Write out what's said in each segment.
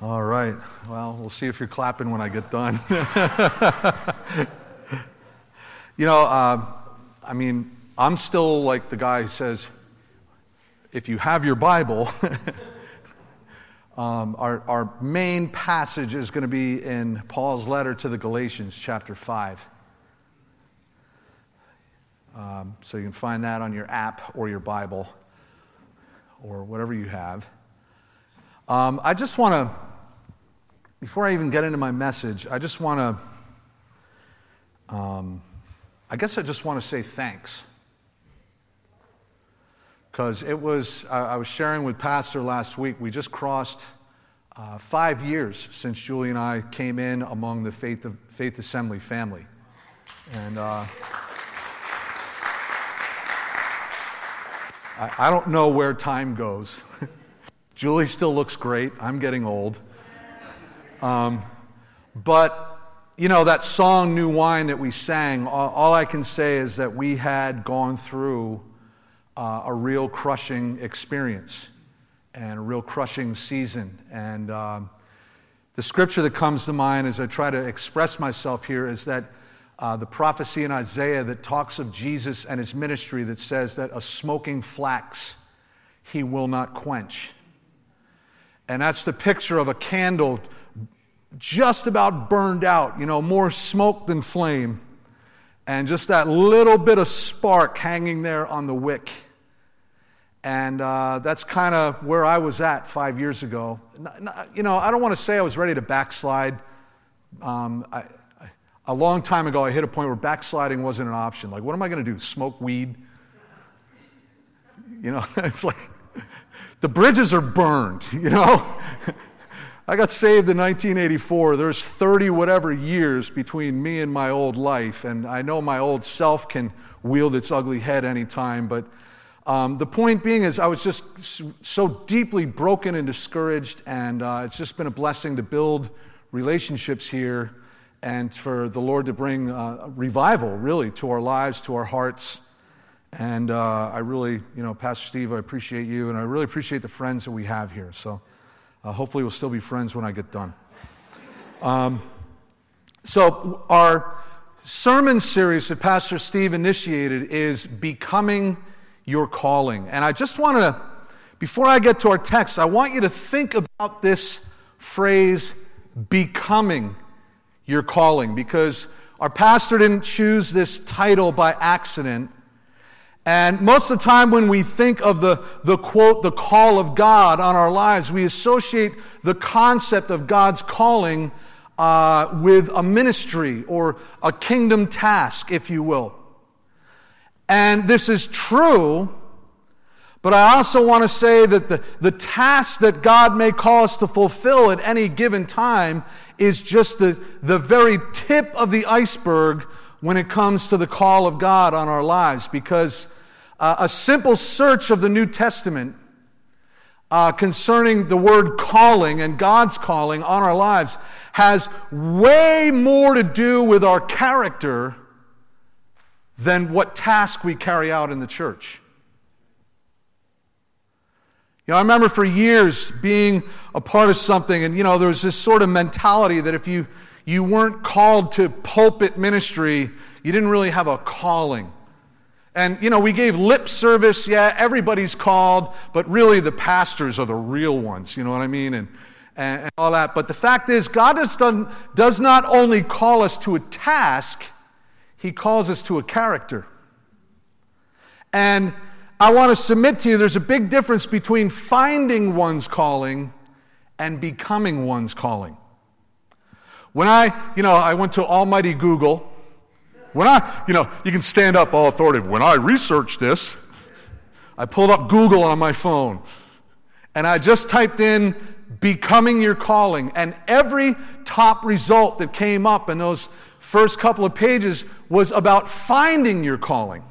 All right. Well, we'll see if you're clapping when I get done. you know, uh, I mean, I'm still like the guy who says, if you have your Bible, um, our, our main passage is going to be in Paul's letter to the Galatians, chapter 5. Um, so you can find that on your app or your Bible or whatever you have. Um, I just want to, before I even get into my message, I just want to, um, I guess I just want to say thanks. Because it was, I, I, was sharing with Pastor last week, we just crossed uh, five years since Julie and I came in among the Faith, of, Faith Assembly family. And, uh, I, I don't know where time goes. Julie still looks great. I'm getting old. Um, but, you know, that song, New Wine, that we sang, all, all I can say is that we had gone through uh, a real crushing experience and a real crushing season. And um, the scripture that comes to mind as I try to express myself here is that uh, the prophecy in Isaiah that talks of Jesus and his ministry that says that a smoking flax he will not quench. And that's the picture of a candle just about burned out, you know, more smoke than flame, and just that little bit of spark hanging there on the wick. And uh, that's kind of where I was at five years ago. You know, I don't want to say I was ready to backslide. Um, I, a long time ago, I hit a point where backsliding wasn't an option. Like, what am I going to do? Smoke weed? You know, it's like the bridges are burned, you know? I got saved in 1984. There's 30 whatever years between me and my old life, and I know my old self can wield its ugly head anytime, but um, the point being is, I was just so deeply broken and discouraged, and uh, it's just been a blessing to build relationships here and for the Lord to bring uh, revival, really, to our lives, to our hearts. And uh, I really, you know, Pastor Steve, I appreciate you, and I really appreciate the friends that we have here. So uh, hopefully we'll still be friends when I get done. Um, so, our sermon series that Pastor Steve initiated is Becoming Your Calling. And I just want to, before I get to our text, I want you to think about this phrase, becoming your calling because our pastor didn't choose this title by accident. And most of the time, when we think of the, the quote, the call of God on our lives, we associate the concept of God's calling uh, with a ministry or a kingdom task, if you will. And this is true, but I also want to say that the, the task that God may call us to fulfill at any given time is just the, the very tip of the iceberg when it comes to the call of God on our lives because uh, a simple search of the New Testament uh, concerning the word calling and God's calling on our lives has way more to do with our character than what task we carry out in the church. You know, I remember for years being a part of something, and you know, there was this sort of mentality that if you you weren't called to pulpit ministry, you didn't really have a calling. And you know, we gave lip service, yeah, everybody's called, but really the pastors are the real ones, you know what I mean? And and, and all that. But the fact is, God has done, does not only call us to a task, He calls us to a character. And I want to submit to you there's a big difference between finding one's calling and becoming one's calling. When I, you know, I went to Almighty Google, when I, you know, you can stand up all authoritative. When I researched this, I pulled up Google on my phone and I just typed in becoming your calling, and every top result that came up in those first couple of pages was about finding your calling.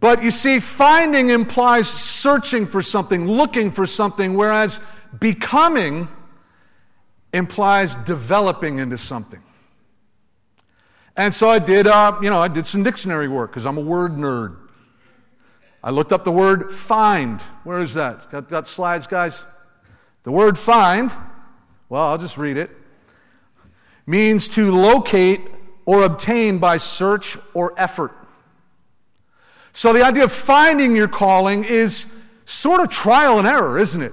But you see, finding implies searching for something, looking for something, whereas becoming implies developing into something. And so I did, uh, you know, I did some dictionary work because I'm a word nerd. I looked up the word find. Where is that? Got, got slides, guys? The word find, well, I'll just read it, means to locate or obtain by search or effort. So the idea of finding your calling is sort of trial and error, isn't it?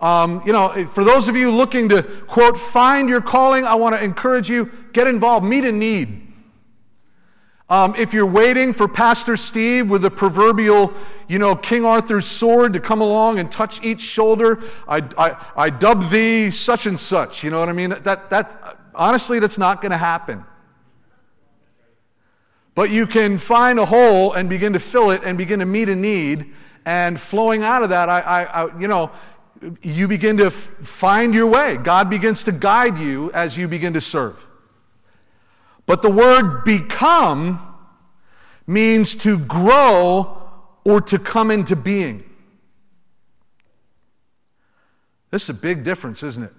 Um, you know, for those of you looking to, quote, find your calling, I want to encourage you get involved, meet a need. Um, if you're waiting for Pastor Steve with the proverbial, you know, King Arthur's sword to come along and touch each shoulder, I, I, I dub thee such and such. You know what I mean? That, that, honestly, that's not going to happen. But you can find a hole and begin to fill it and begin to meet a need. And flowing out of that, I, I, I you know, you begin to find your way. God begins to guide you as you begin to serve. But the word become means to grow or to come into being. This is a big difference, isn't it?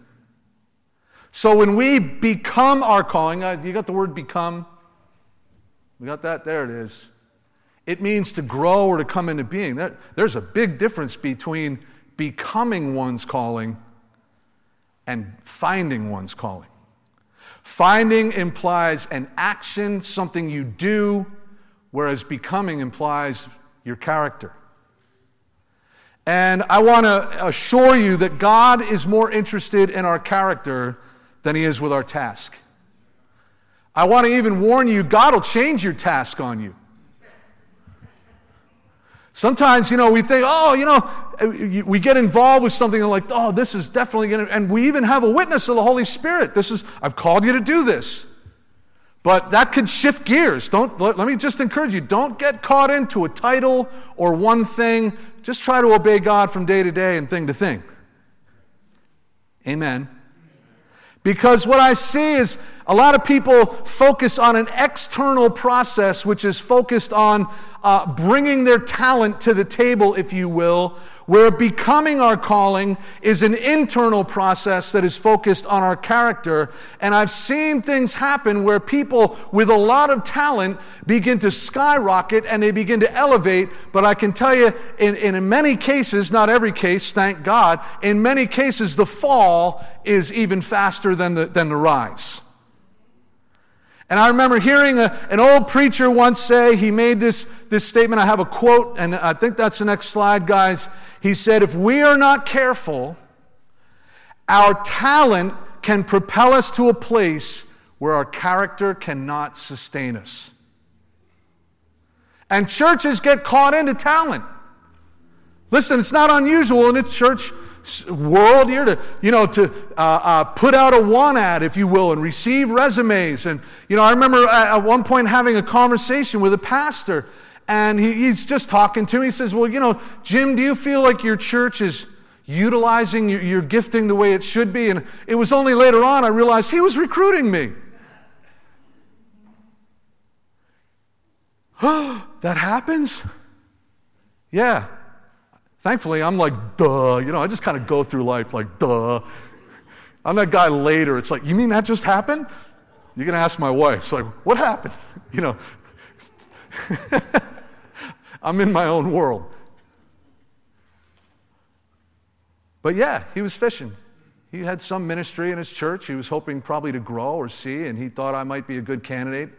So when we become our calling, uh, you got the word become? We got that? There it is. It means to grow or to come into being. there's a big difference between becoming one's calling and finding one's calling. Finding implies an action, something you do, whereas becoming implies your character. And I want to assure you that God is more interested in our character than he is with our task. I want to even warn you, God will change your task on you. Sometimes, you know, we think, oh, you know, eh, we get involved with something and like, oh, this is definitely going to, and we even have a witness of the Holy Spirit. This is, I've called you to do this. But that could shift gears. Don't, let, let me just encourage you, don't get caught into a title or one thing. Just try to obey God from day to day and thing to thing. Amen. Because what I see is a lot of people focus on an external process, which is focused on uh, bringing their talent to the table, if you will, where becoming our calling is an internal process that is focused on our character. And I've seen things happen where people with a lot of talent begin to skyrocket and they begin to elevate. But I can tell you, in, in many cases, not every case, thank God, in many cases, the fall is even faster than the, than the rise. And I remember hearing a, an old preacher once say, he made this, this statement. I have a quote, and I think that's the next slide, guys. He said, If we are not careful, our talent can propel us to a place where our character cannot sustain us. And churches get caught into talent. Listen, it's not unusual in a church world here to, you know, to uh, uh, put out a want ad, if you will, and receive resumes. And, you know, I remember at one point having a conversation with a pastor, and he, he's just talking to me. He says, Well, you know, Jim, do you feel like your church is utilizing your, your gifting the way it should be? And it was only later on I realized he was recruiting me. that happens? Yeah, Thankfully, I'm like, duh. You know, I just kind of go through life like, duh. I'm that guy later. It's like, you mean that just happened? You're going to ask my wife. It's like, what happened? You know, I'm in my own world. But yeah, he was fishing. He had some ministry in his church. He was hoping probably to grow or see, and he thought I might be a good candidate.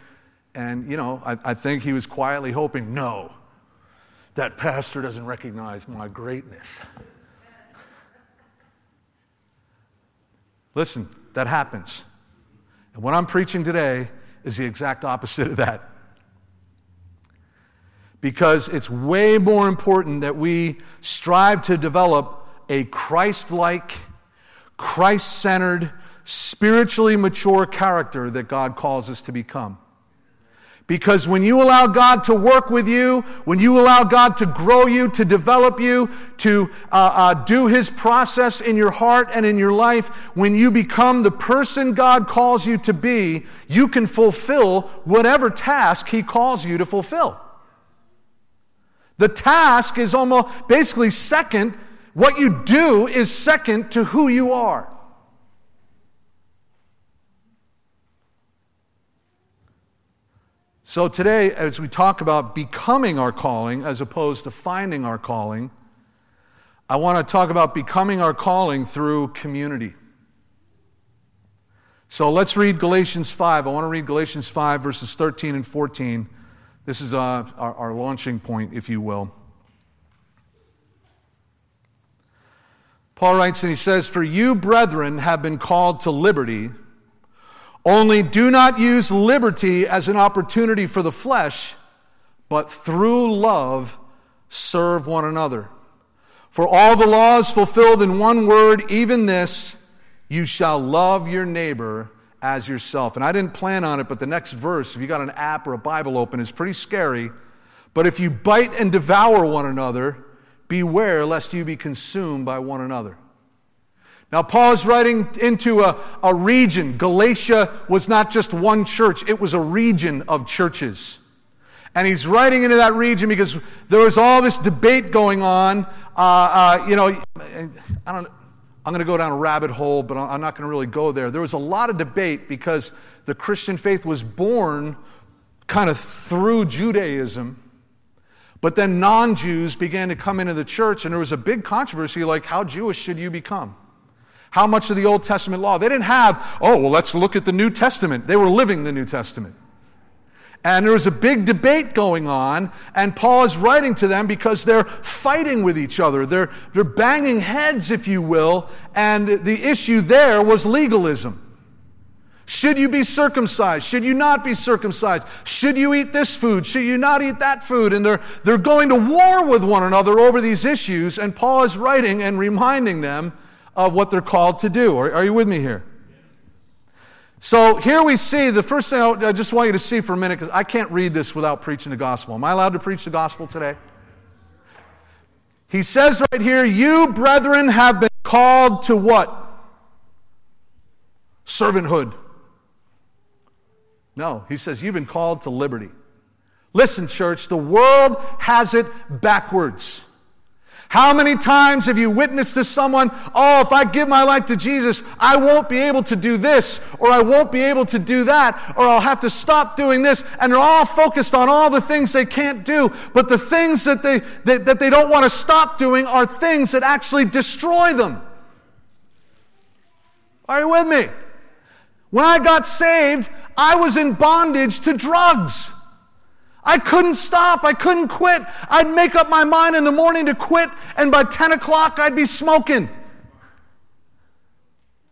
And, you know, I, I think he was quietly hoping, no, that pastor doesn't recognize my greatness. Listen, that happens. And what I'm preaching today is the exact opposite of that. Because it's way more important that we strive to develop a Christ like, Christ centered, spiritually mature character that God calls us to become. Because when you allow God to work with you, when you allow God to grow you, to develop you, to uh, uh, do His process in your heart and in your life, when you become the person God calls you to be, you can fulfill whatever task He calls you to fulfill. The task is almost basically second. What you do is second to who you are. So, today, as we talk about becoming our calling as opposed to finding our calling, I want to talk about becoming our calling through community. So let's read Galatians 5. I want to read Galatians 5, verses 13 and 14. This is uh, our, our launching point, if you will. Paul writes and he says, For you, brethren, have been called to liberty. Only do not use liberty as an opportunity for the flesh, but through love serve one another. For all the laws fulfilled in one word, even this, you shall love your neighbor as yourself. And I didn't plan on it, but the next verse, if you got an app or a Bible open, is pretty scary. But if you bite and devour one another, beware lest you be consumed by one another. Now, Paul is writing into a, a region. Galatia was not just one church, it was a region of churches. And he's writing into that region because there was all this debate going on. Uh, uh, you know, I don't. I'm going to go down a rabbit hole, but I'm not going to really go there. There was a lot of debate because the Christian faith was born kind of through Judaism, but then non Jews began to come into the church, and there was a big controversy like, how Jewish should you become? How much of the Old Testament law? They didn't have, oh, well, let's look at the New Testament. They were living the New Testament. And there was a big debate going on, and Paul is writing to them because they're fighting with each other. They're, they're banging heads, if you will, and the issue there was legalism. Should you be circumcised? Should you not be circumcised? Should you eat this food? Should you not eat that food? And they're, they're going to war with one another over these issues, and Paul is writing and reminding them of what they're called to do. Are, are you with me here? So here we see the first thing I just want you to see for a minute because I can't read this without preaching the gospel. Am I allowed to preach the gospel today? He says right here, You, brethren, have been called to what? Servanthood. No, he says, You've been called to liberty. Listen, church, the world has it backwards. How many times have you witnessed to someone, oh, if I give my life to Jesus, I won't be able to do this, or I won't be able to do that, or I'll have to stop doing this, and they're all focused on all the things they can't do, but the things that they, that, that they don't want to stop doing are things that actually destroy them. Are you with me? When I got saved, I was in bondage to drugs. I couldn't stop. I couldn't quit. I'd make up my mind in the morning to quit, and by 10 o'clock, I'd be smoking.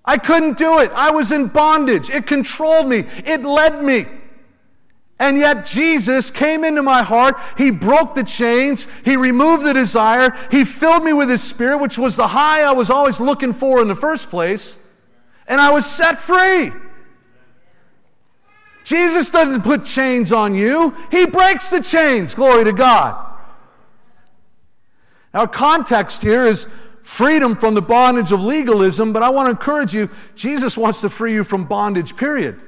I couldn't do it. I was in bondage. It controlled me, it led me. And yet, Jesus came into my heart. He broke the chains. He removed the desire. He filled me with His Spirit, which was the high I was always looking for in the first place. And I was set free. Jesus doesn't put chains on you, He breaks the chains. Glory to God. Our context here is freedom from the bondage of legalism, but I want to encourage you Jesus wants to free you from bondage, period.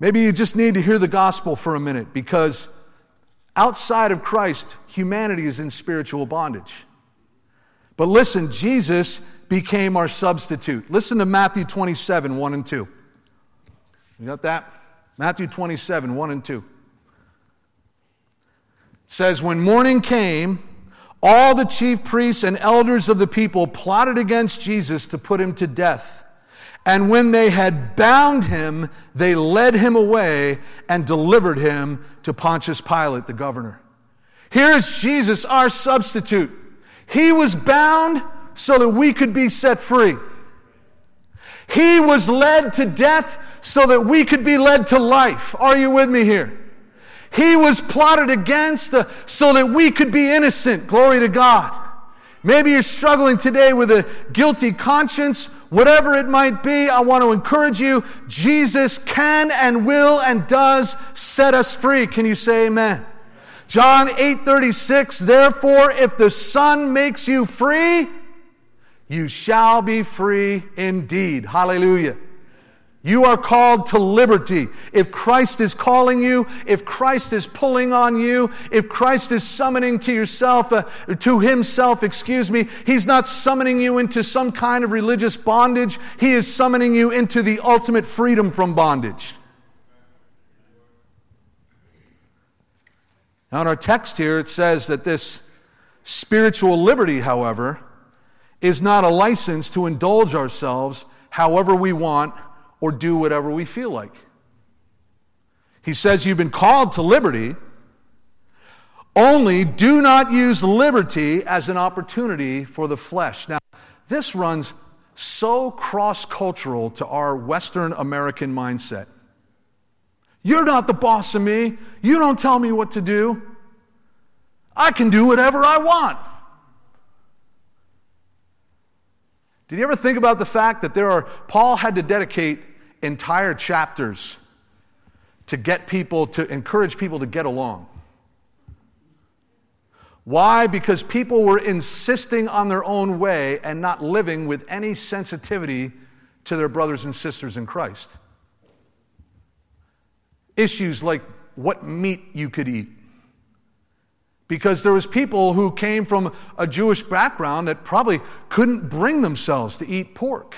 Maybe you just need to hear the gospel for a minute because outside of Christ, humanity is in spiritual bondage. But listen, Jesus became our substitute. Listen to Matthew 27 1 and 2. You got that? Matthew 27, 1 and 2. It says, When morning came, all the chief priests and elders of the people plotted against Jesus to put him to death. And when they had bound him, they led him away and delivered him to Pontius Pilate, the governor. Here is Jesus, our substitute. He was bound so that we could be set free. He was led to death so that we could be led to life. Are you with me here? He was plotted against so that we could be innocent. Glory to God. Maybe you're struggling today with a guilty conscience, whatever it might be. I want to encourage you. Jesus can and will and does set us free. Can you say amen? John 8:36 Therefore if the Son makes you free you shall be free indeed. Hallelujah. You are called to liberty. If Christ is calling you, if Christ is pulling on you, if Christ is summoning to yourself, uh, to himself, excuse me, he's not summoning you into some kind of religious bondage. He is summoning you into the ultimate freedom from bondage. Now, in our text here, it says that this Spiritual liberty, however, is not a license to indulge ourselves however we want or do whatever we feel like. He says you've been called to liberty, only do not use liberty as an opportunity for the flesh. Now, this runs so cross cultural to our Western American mindset. You're not the boss of me. You don't tell me what to do. I can do whatever I want. Did you ever think about the fact that there are, Paul had to dedicate entire chapters to get people, to encourage people to get along? Why? Because people were insisting on their own way and not living with any sensitivity to their brothers and sisters in Christ. Issues like what meat you could eat. Because there was people who came from a Jewish background that probably couldn't bring themselves to eat pork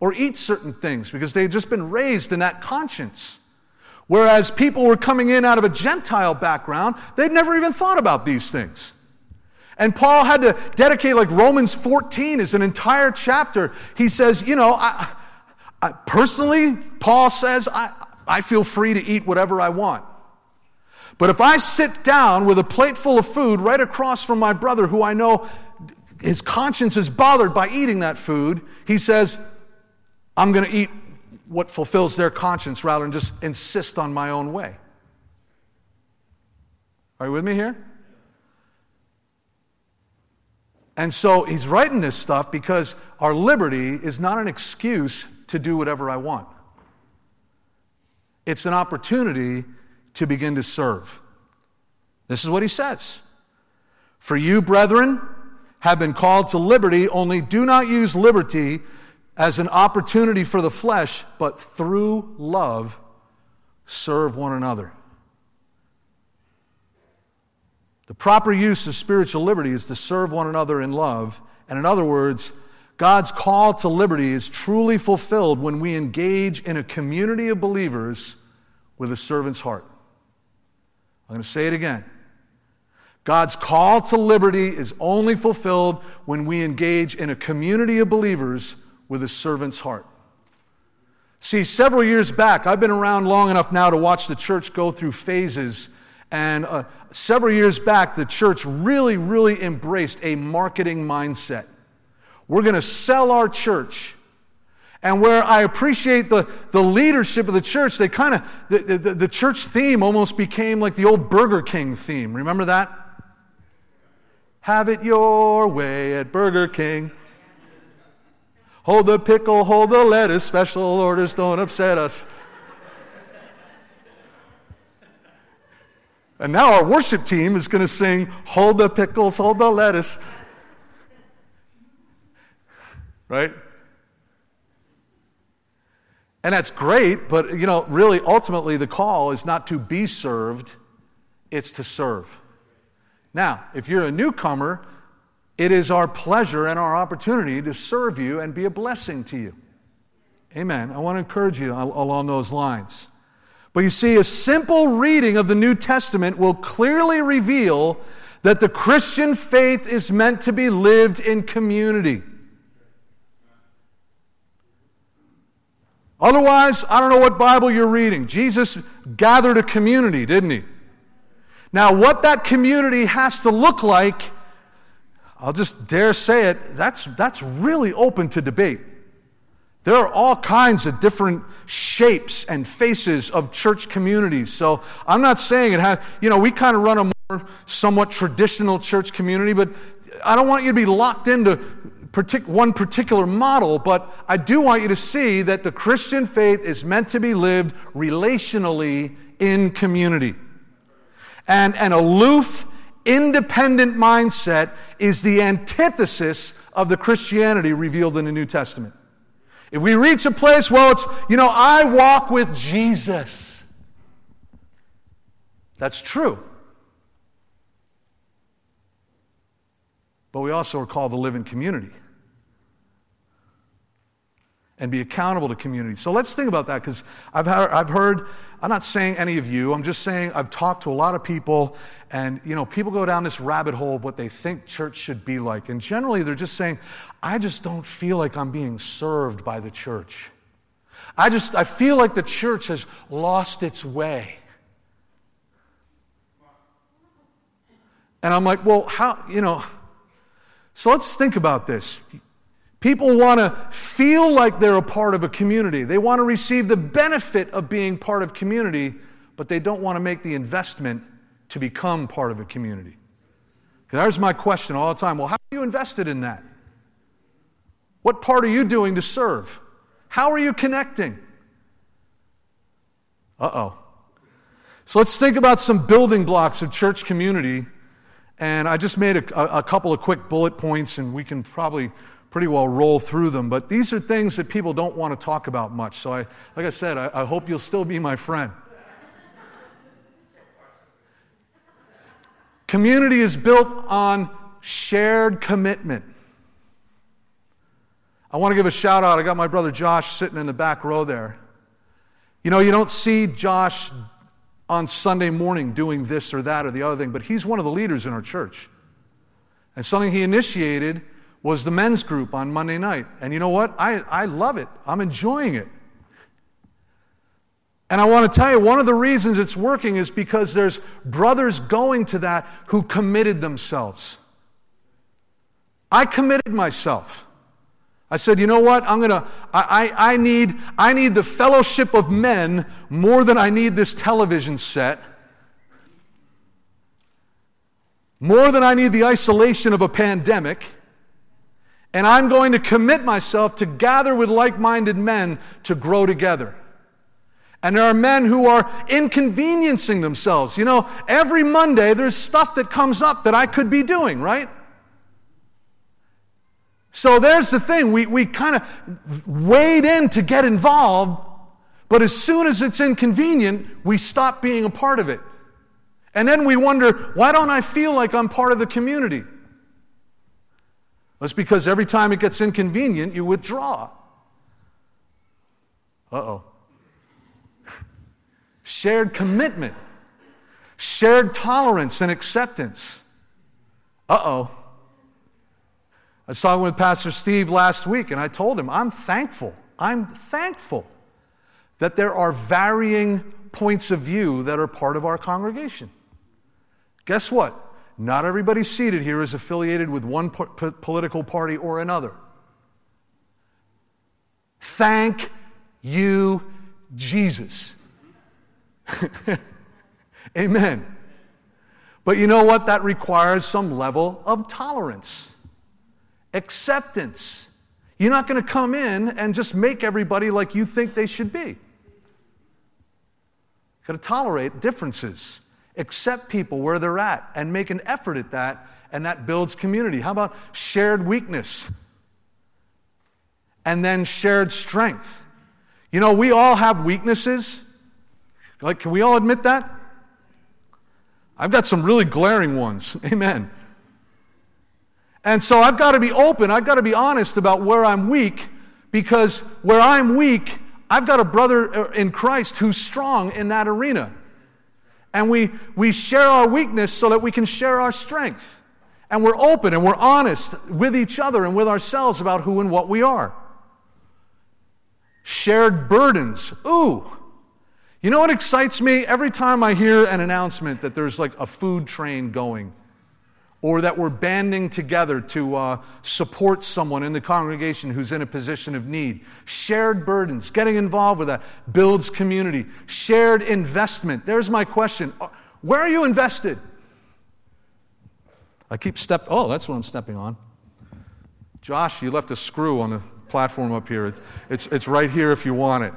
or eat certain things because they had just been raised in that conscience. Whereas people were coming in out of a Gentile background, they'd never even thought about these things. And Paul had to dedicate, like Romans 14 is an entire chapter. He says, you know, I, I, personally, Paul says, I, I feel free to eat whatever I want. But if I sit down with a plate full of food right across from my brother who I know his conscience is bothered by eating that food, he says, I'm going to eat what fulfills their conscience rather than just insist on my own way. Are you with me here? And so he's writing this stuff because our liberty is not an excuse to do whatever I want. It's an opportunity to begin to serve. This is what he says For you, brethren, have been called to liberty, only do not use liberty as an opportunity for the flesh, but through love serve one another. The proper use of spiritual liberty is to serve one another in love. And in other words, God's call to liberty is truly fulfilled when we engage in a community of believers with a servant's heart. I'm going to say it again. God's call to liberty is only fulfilled when we engage in a community of believers with a servant's heart. See, several years back, I've been around long enough now to watch the church go through phases. And uh, several years back, the church really, really embraced a marketing mindset. We're going to sell our church. And where I appreciate the, the leadership of the church, they kind of, the, the, the church theme almost became like the old Burger King theme. Remember that? Have it your way at Burger King. Hold the pickle, hold the lettuce, special orders don't upset us. And now our worship team is going to sing, Hold the pickles, hold the lettuce. Right? And that's great, but you know, really, ultimately, the call is not to be served, it's to serve. Now, if you're a newcomer, it is our pleasure and our opportunity to serve you and be a blessing to you. Amen. I want to encourage you along those lines. But you see, a simple reading of the New Testament will clearly reveal that the Christian faith is meant to be lived in community. Otherwise, I don't know what Bible you're reading. Jesus gathered a community, didn't he? Now, what that community has to look like I'll just dare say it, that's, that's really open to debate. There are all kinds of different shapes and faces of church communities. So I'm not saying it has, you know, we kind of run a more somewhat traditional church community, but I don't want you to be locked into partic- one particular model, but I do want you to see that the Christian faith is meant to be lived relationally in community. And an aloof, independent mindset is the antithesis of the Christianity revealed in the New Testament. If we reach a place, well, it's, you know, I walk with Jesus. That's true. But we also are called to live in community. And be accountable to community. So let's think about that because I've, I've heard, I'm not saying any of you, I'm just saying I've talked to a lot of people, and you know, people go down this rabbit hole of what they think church should be like. And generally, they're just saying, I just don't feel like I'm being served by the church. I just, I feel like the church has lost its way. And I'm like, well, how, you know, so let's think about this. People want to feel like they're a part of a community. They want to receive the benefit of being part of community, but they don't want to make the investment to become part of a community. There's my question all the time. Well, how are you invested in that? What part are you doing to serve? How are you connecting? Uh oh. So let's think about some building blocks of church community. And I just made a, a couple of quick bullet points, and we can probably pretty well roll through them. But these are things that people don't want to talk about much. So, I, like I said, I, I hope you'll still be my friend. Community is built on shared commitment. I want to give a shout out. I got my brother Josh sitting in the back row there. You know, you don't see Josh on Sunday morning doing this or that or the other thing, but he's one of the leaders in our church. And something he initiated was the men's group on Monday night. And you know what? I, I love it. I'm enjoying it. And I want to tell you, one of the reasons it's working is because there's brothers going to that who committed themselves. I committed myself. I said, you know what? I'm gonna, I, I, I, need, I need the fellowship of men more than I need this television set. More than I need the isolation of a pandemic and I'm going to commit myself to gather with like minded men to grow together. And there are men who are inconveniencing themselves. You know, every Monday there's stuff that comes up that I could be doing, right? So there's the thing. We, we kind of wade in to get involved, but as soon as it's inconvenient, we stop being a part of it. And then we wonder, why don't I feel like I'm part of the community? That's because every time it gets inconvenient, you withdraw. Uh oh. Shared commitment, shared tolerance and acceptance. Uh oh. I was talking with Pastor Steve last week, and I told him, I'm thankful. I'm thankful that there are varying points of view that are part of our congregation. Guess what? Not everybody seated here is affiliated with one po- political party or another. Thank you, Jesus. Amen. But you know what? That requires some level of tolerance, acceptance. You're not going to come in and just make everybody like you think they should be. You've got to tolerate differences accept people where they're at and make an effort at that, and that builds community. How about shared weakness? And then shared strength. You know, we all have weaknesses. Like, can we all admit that? I've got some really glaring ones. Amen. And so I've got to be open. I've got to be honest about where I'm weak because where I'm weak, I've got a brother uh, in Christ who's strong in that arena and we, we share our weakness so that we can share our strength. And we're open and we're honest with each other and with ourselves about who and what we are. Shared burdens. Ooh. You know what excites me? Every time I hear an announcement that there's like a food train going or that we're banding together to uh, support someone in the congregation who's in a position of need. Shared burdens, getting involved with that builds community. Shared investment. There's my question uh, Where are you invested? I keep step. Oh, that's what I'm stepping on. Josh, you left a screw on the platform up here. It's, it's, it's right here if you want it.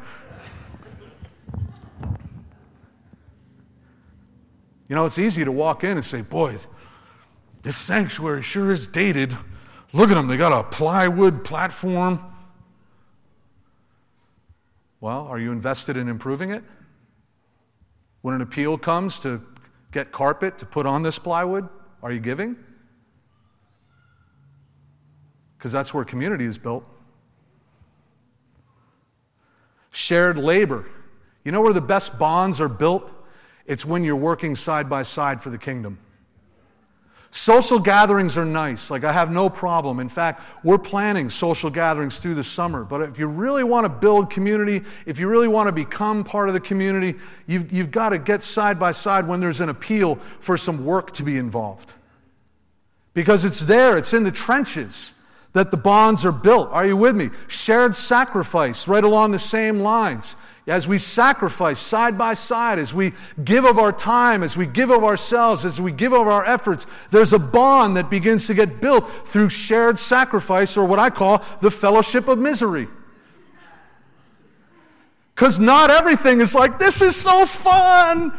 You know, it's easy to walk in and say, boy, this sanctuary sure is dated. Look at them, they got a plywood platform. Well, are you invested in improving it? When an appeal comes to get carpet to put on this plywood, are you giving? Because that's where community is built. shared labor. You know where the best bonds are built? It's when you're working side by side for the kingdom. Social gatherings are nice. Like, I have no problem. In fact, we're planning social gatherings through the summer. But if you really want to build community, if you really want to become part of the community, you've, you've got to get side by side when there's an appeal for some work to be involved. Because it's there, it's in the trenches that the bonds are built. Are you with me? Shared sacrifice, right along the same lines as we sacrifice side by side, as we give of our time, as we give of ourselves, as we give of our efforts, there's a bond that begins to get built through shared sacrifice, or what I call the fellowship of misery. Because not everything is like, this is so fun.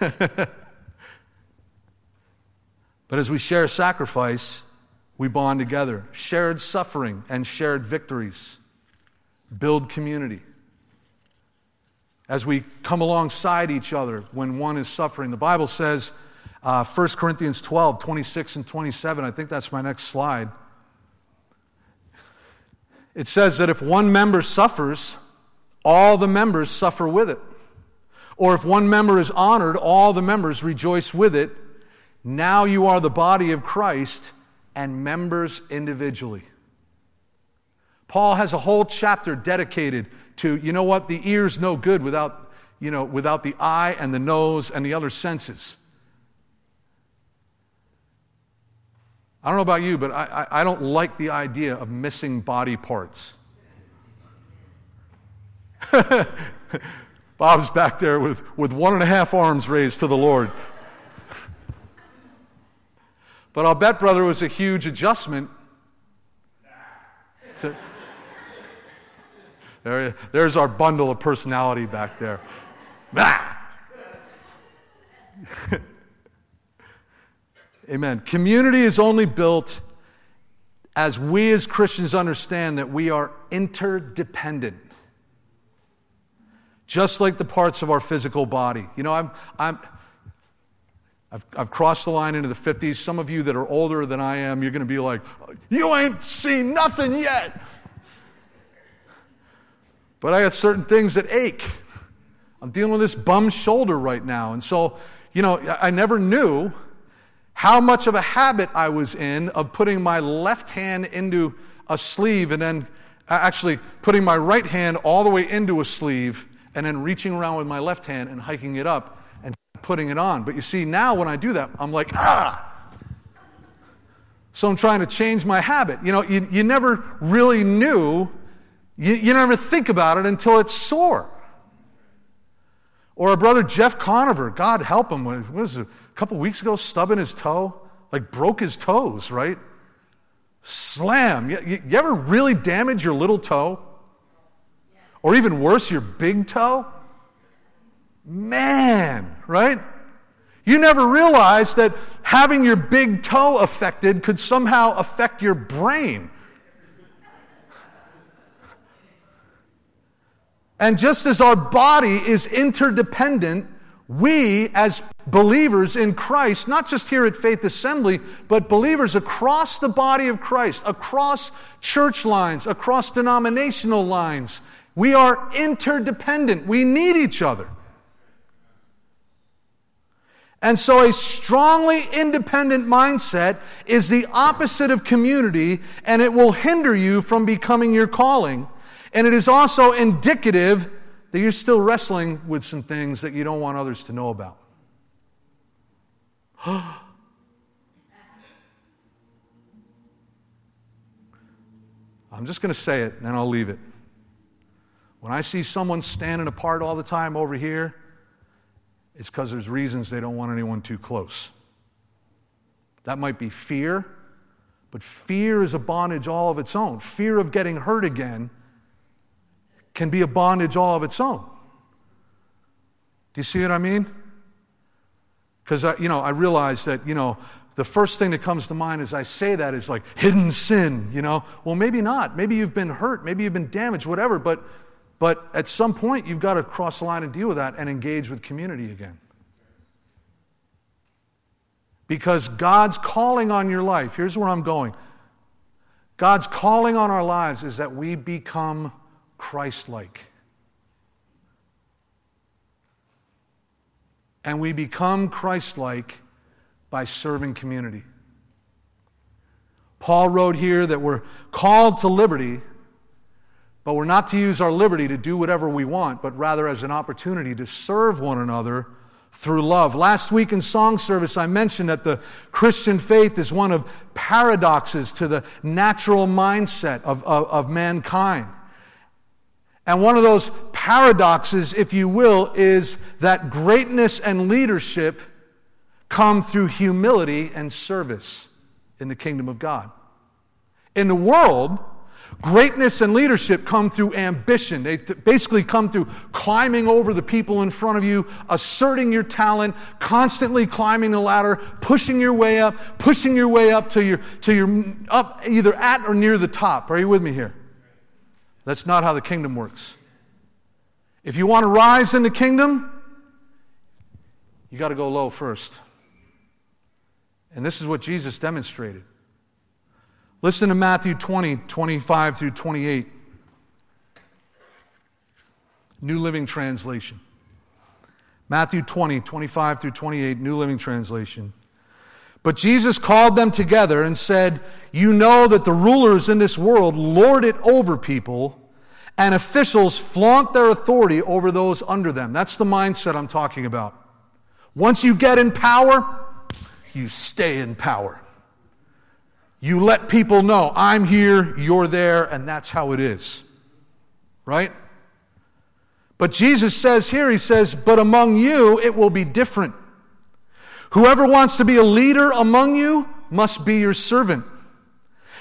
but as we share sacrifice, we bond together. Shared suffering and shared victories build community. As we come alongside each other when one is suffering. The Bible says, uh, 1 Corinthians 12, 26 and 27, I think that's my next slide. It says that if one member suffers, all the members suffer with it. Or if one member is honored, all the members rejoice with it. Now you are the body of Christ and members individually. Paul has a whole chapter dedicated to, you know what, the ear's no good without, you know, without the eye and the nose and the other senses. I don't know about you, but I, I, I don't like the idea of missing body parts. Bob's back there with, with one and a half arms raised to the Lord. But I'll bet, brother, it was a huge adjustment. To, there, there's our bundle of personality back there. Amen. Community is only built as we as Christians understand that we are interdependent. Just like the parts of our physical body. You know, I'm, I'm, I've, I've crossed the line into the 50s. Some of you that are older than I am, you're going to be like, You ain't seen nothing yet. But I got certain things that ache. I'm dealing with this bum shoulder right now. And so, you know, I never knew how much of a habit I was in of putting my left hand into a sleeve and then uh, actually putting my right hand all the way into a sleeve and then reaching around with my left hand and hiking it up putting it on. But you see, now when I do that, I'm like, ah! So I'm trying to change my habit. You know, you, you never really knew, you, you never think about it until it's sore. Or our brother Jeff Conover, God help him, what was it, a couple weeks ago, stubbing his toe? Like broke his toes, right? Slam. You, you, you ever really damage your little toe? Or even worse, your big toe? Man, right? You never realized that having your big toe affected could somehow affect your brain. And just as our body is interdependent, we as believers in Christ, not just here at Faith Assembly, but believers across the body of Christ, across church lines, across denominational lines, we are interdependent. We need each other. And so, a strongly independent mindset is the opposite of community, and it will hinder you from becoming your calling. And it is also indicative that you're still wrestling with some things that you don't want others to know about. I'm just going to say it, and then I'll leave it. When I see someone standing apart all the time over here, it's because there's reasons they don't want anyone too close. That might be fear, but fear is a bondage all of its own. Fear of getting hurt again can be a bondage all of its own. Do you see what I mean? Because, you know, I realize that, you know, the first thing that comes to mind as I say that is like hidden sin, you know? Well, maybe not. Maybe you've been hurt. Maybe you've been damaged, whatever. But but at some point, you've got to cross the line and deal with that and engage with community again. Because God's calling on your life, here's where I'm going God's calling on our lives is that we become Christ like. And we become Christ like by serving community. Paul wrote here that we're called to liberty, but we're not to use our liberty to do whatever we want, but rather as an opportunity to serve one another through love. Last week in song service, I mentioned that the Christian faith is one of paradoxes to the natural mindset of, of, of mankind. And one of those paradoxes, if you will, is that greatness and leadership come through humility and service in the kingdom of God. In the world, Greatness and leadership come through ambition. They th- basically come through climbing over the people in front of you, asserting your talent, constantly climbing the ladder, pushing your way up, pushing your way up till you're, till you're up either at or near the top. Are you with me here? That's not how the kingdom works. If you want to rise in the kingdom, you got to go low first. And this is what Jesus demonstrated. Listen to Matthew 20, 25 through 28. New Living Translation. Matthew 20, 25 through 28, New Living Translation. But Jesus called them together and said, You know that the rulers in this world lord it over people, and officials flaunt their authority over those under them. That's the mindset I'm talking about. Once you get in power, you stay in power. You let people know, I'm here, you're there, and that's how it is. Right? But Jesus says here, He says, But among you it will be different. Whoever wants to be a leader among you must be your servant.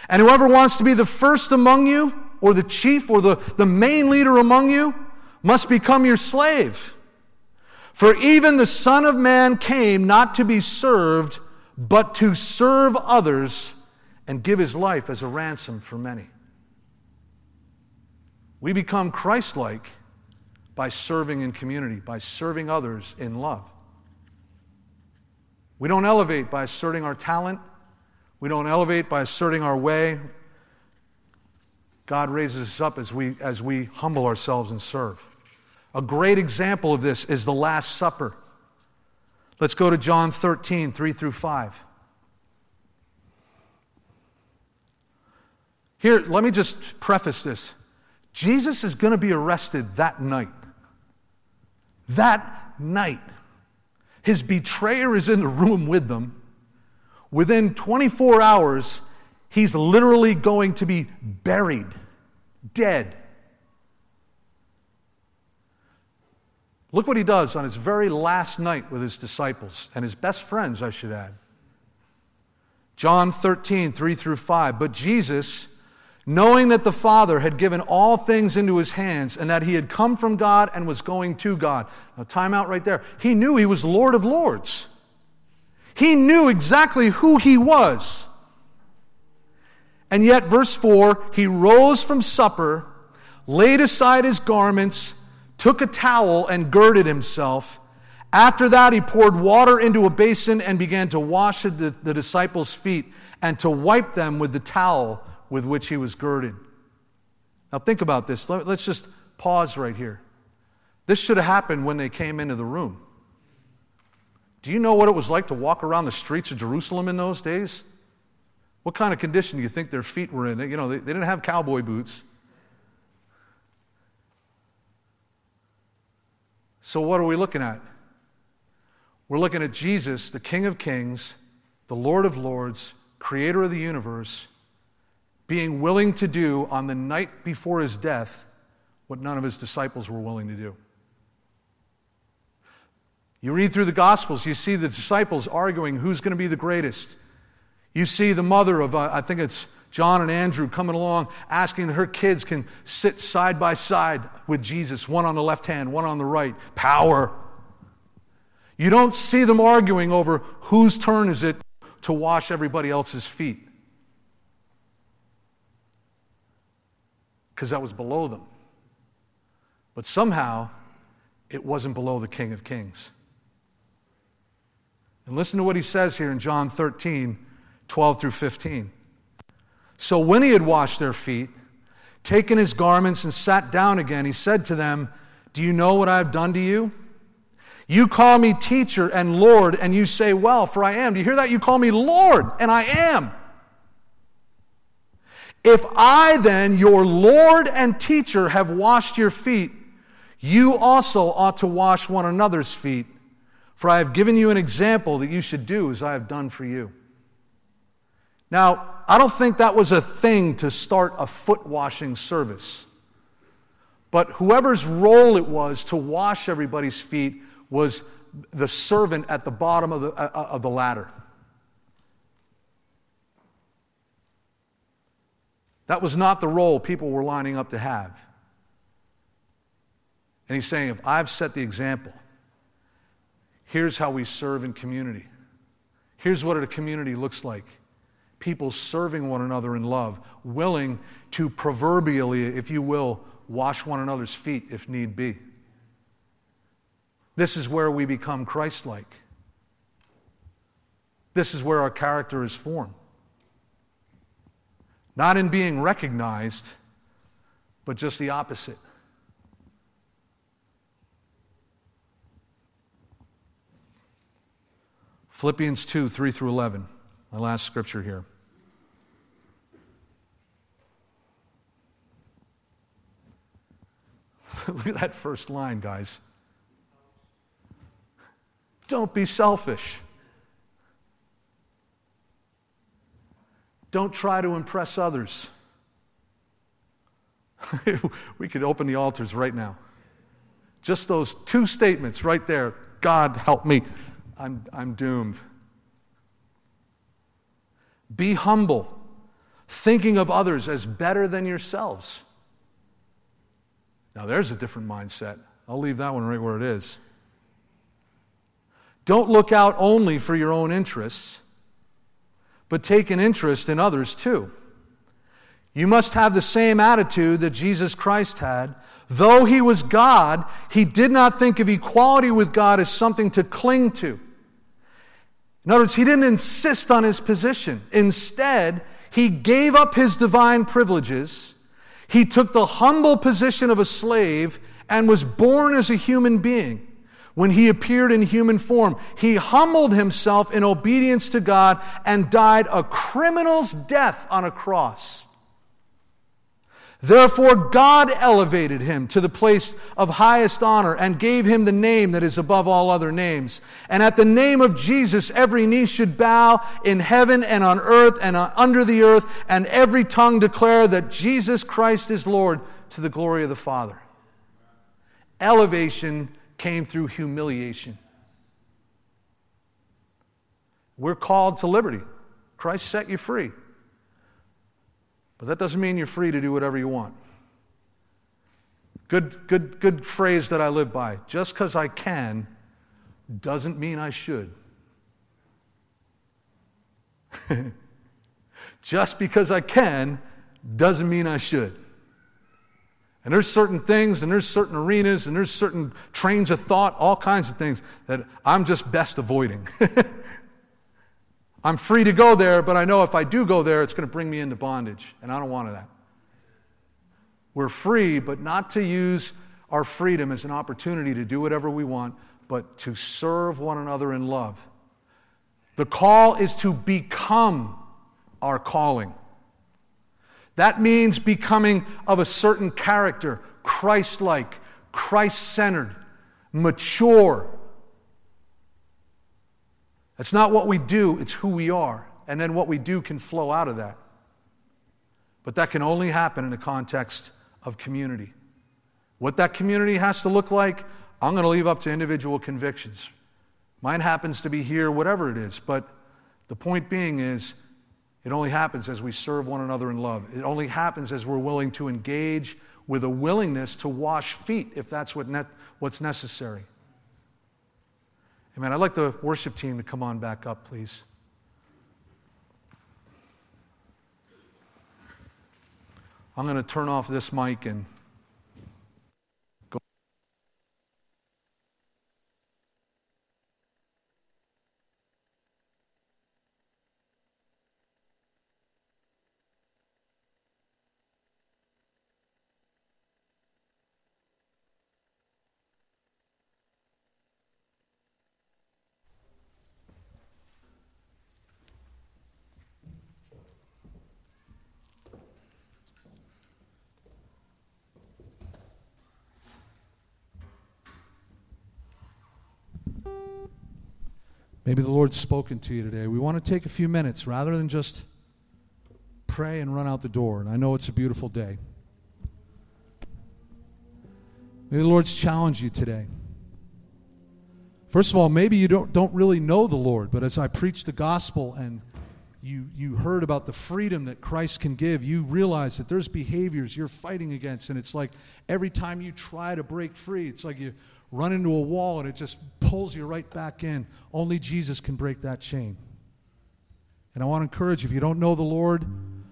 And whoever wants to be the first among you, or the chief, or the, the main leader among you, must become your slave. For even the Son of Man came not to be served, but to serve others and give his life as a ransom for many. We become Christ like by serving in community, by serving others in love. We don't elevate by asserting our talent, we don't elevate by asserting our way. God raises us up as we, as we humble ourselves and serve. A great example of this is the Last Supper. Let's go to John 13, 3 through 5. Here, let me just preface this Jesus is going to be arrested that night. That night. His betrayer is in the room with them. Within 24 hours, he's literally going to be buried, dead. Look what he does on his very last night with his disciples and his best friends, I should add. John 13, 3 through 5. But Jesus, knowing that the Father had given all things into his hands and that he had come from God and was going to God. Now, time out right there. He knew he was Lord of Lords, he knew exactly who he was. And yet, verse 4 he rose from supper, laid aside his garments, took a towel, and girded himself. After that, he poured water into a basin and began to wash the, the disciples' feet and to wipe them with the towel with which he was girded. Now, think about this. Let's just pause right here. This should have happened when they came into the room. Do you know what it was like to walk around the streets of Jerusalem in those days? What kind of condition do you think their feet were in? You know, they, they didn't have cowboy boots. So, what are we looking at? We're looking at Jesus, the King of Kings, the Lord of Lords, creator of the universe, being willing to do on the night before his death what none of his disciples were willing to do. You read through the Gospels, you see the disciples arguing who's going to be the greatest. You see the mother of, uh, I think it's John and Andrew, coming along asking that her kids can sit side by side with Jesus, one on the left hand, one on the right. Power. You don't see them arguing over whose turn is it to wash everybody else's feet. Because that was below them. But somehow, it wasn't below the King of Kings. And listen to what he says here in John 13, 12 through 15. So when he had washed their feet, taken his garments, and sat down again, he said to them, Do you know what I have done to you? You call me teacher and Lord, and you say, Well, for I am. Do you hear that? You call me Lord, and I am. If I then, your Lord and teacher, have washed your feet, you also ought to wash one another's feet. For I have given you an example that you should do as I have done for you. Now, I don't think that was a thing to start a foot washing service. But whoever's role it was to wash everybody's feet was the servant at the bottom of the, uh, uh of the ladder. That was not the role people were lining up to have. And he's saying, if I've set the example, here's how we serve in community. Here's what a community looks like people serving one another in love, willing to proverbially, if you will, wash one another's feet if need be. This is where we become Christ like. This is where our character is formed. Not in being recognized, but just the opposite. Philippians 2 3 through 11, my last scripture here. Look at that first line, guys. Don't be selfish. Don't try to impress others. we could open the altars right now. Just those two statements right there God help me. I'm, I'm doomed. Be humble, thinking of others as better than yourselves. Now, there's a different mindset. I'll leave that one right where it is. Don't look out only for your own interests, but take an interest in others too. You must have the same attitude that Jesus Christ had. Though he was God, he did not think of equality with God as something to cling to. In other words, he didn't insist on his position. Instead, he gave up his divine privileges he took the humble position of a slave and was born as a human being. When he appeared in human form, he humbled himself in obedience to God and died a criminal's death on a cross. Therefore, God elevated him to the place of highest honor and gave him the name that is above all other names. And at the name of Jesus, every knee should bow in heaven and on earth and uh, under the earth, and every tongue declare that Jesus Christ is Lord to the glory of the Father. Elevation came through humiliation. We're called to liberty. Christ set you free. But that doesn't mean you're free to do whatever you want. Good, good, good phrase that I live by. Just because I can doesn't mean I should. Just because I can doesn't mean I should. And there's certain things, and there's certain arenas, and there's certain trains of thought, all kinds of things that I'm just best avoiding. I'm free to go there, but I know if I do go there, it's going to bring me into bondage, and I don't want that. We're free, but not to use our freedom as an opportunity to do whatever we want, but to serve one another in love. The call is to become our calling. That means becoming of a certain character, Christ like, Christ centered, mature, it's not what we do, it's who we are. And then what we do can flow out of that. But that can only happen in the context of community. What that community has to look like, I'm going to leave up to individual convictions. Mine happens to be here, whatever it is. But the point being is, it only happens as we serve one another in love. It only happens as we're willing to engage with a willingness to wash feet if that's what ne- what's necessary. Amen. I'd like the worship team to come on back up, please. I'm going to turn off this mic and Maybe the Lord's spoken to you today. We want to take a few minutes rather than just pray and run out the door. And I know it's a beautiful day. Maybe the Lord's challenged you today. First of all, maybe you don't, don't really know the Lord, but as I preach the gospel and you, you heard about the freedom that Christ can give, you realize that there's behaviors you're fighting against. And it's like every time you try to break free, it's like you run into a wall and it just pulls you right back in. Only Jesus can break that chain. And I want to encourage you if you don't know the Lord,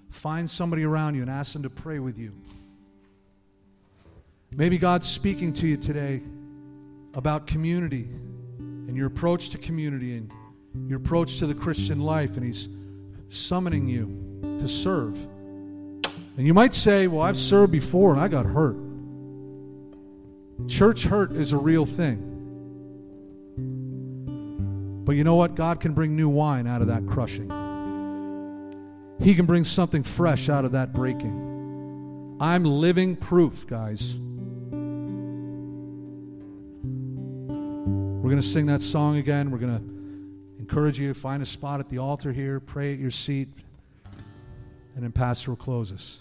find somebody around you and ask them to pray with you. Maybe God's speaking to you today about community and your approach to community and your approach to the Christian life, and He's summoning you to serve. And you might say, Well, I've served before and I got hurt. Church hurt is a real thing. But you know what? God can bring new wine out of that crushing. He can bring something fresh out of that breaking. I'm living proof, guys. We're going to sing that song again. We're going to encourage you to find a spot at the altar here, pray at your seat, and then Pastor will close us.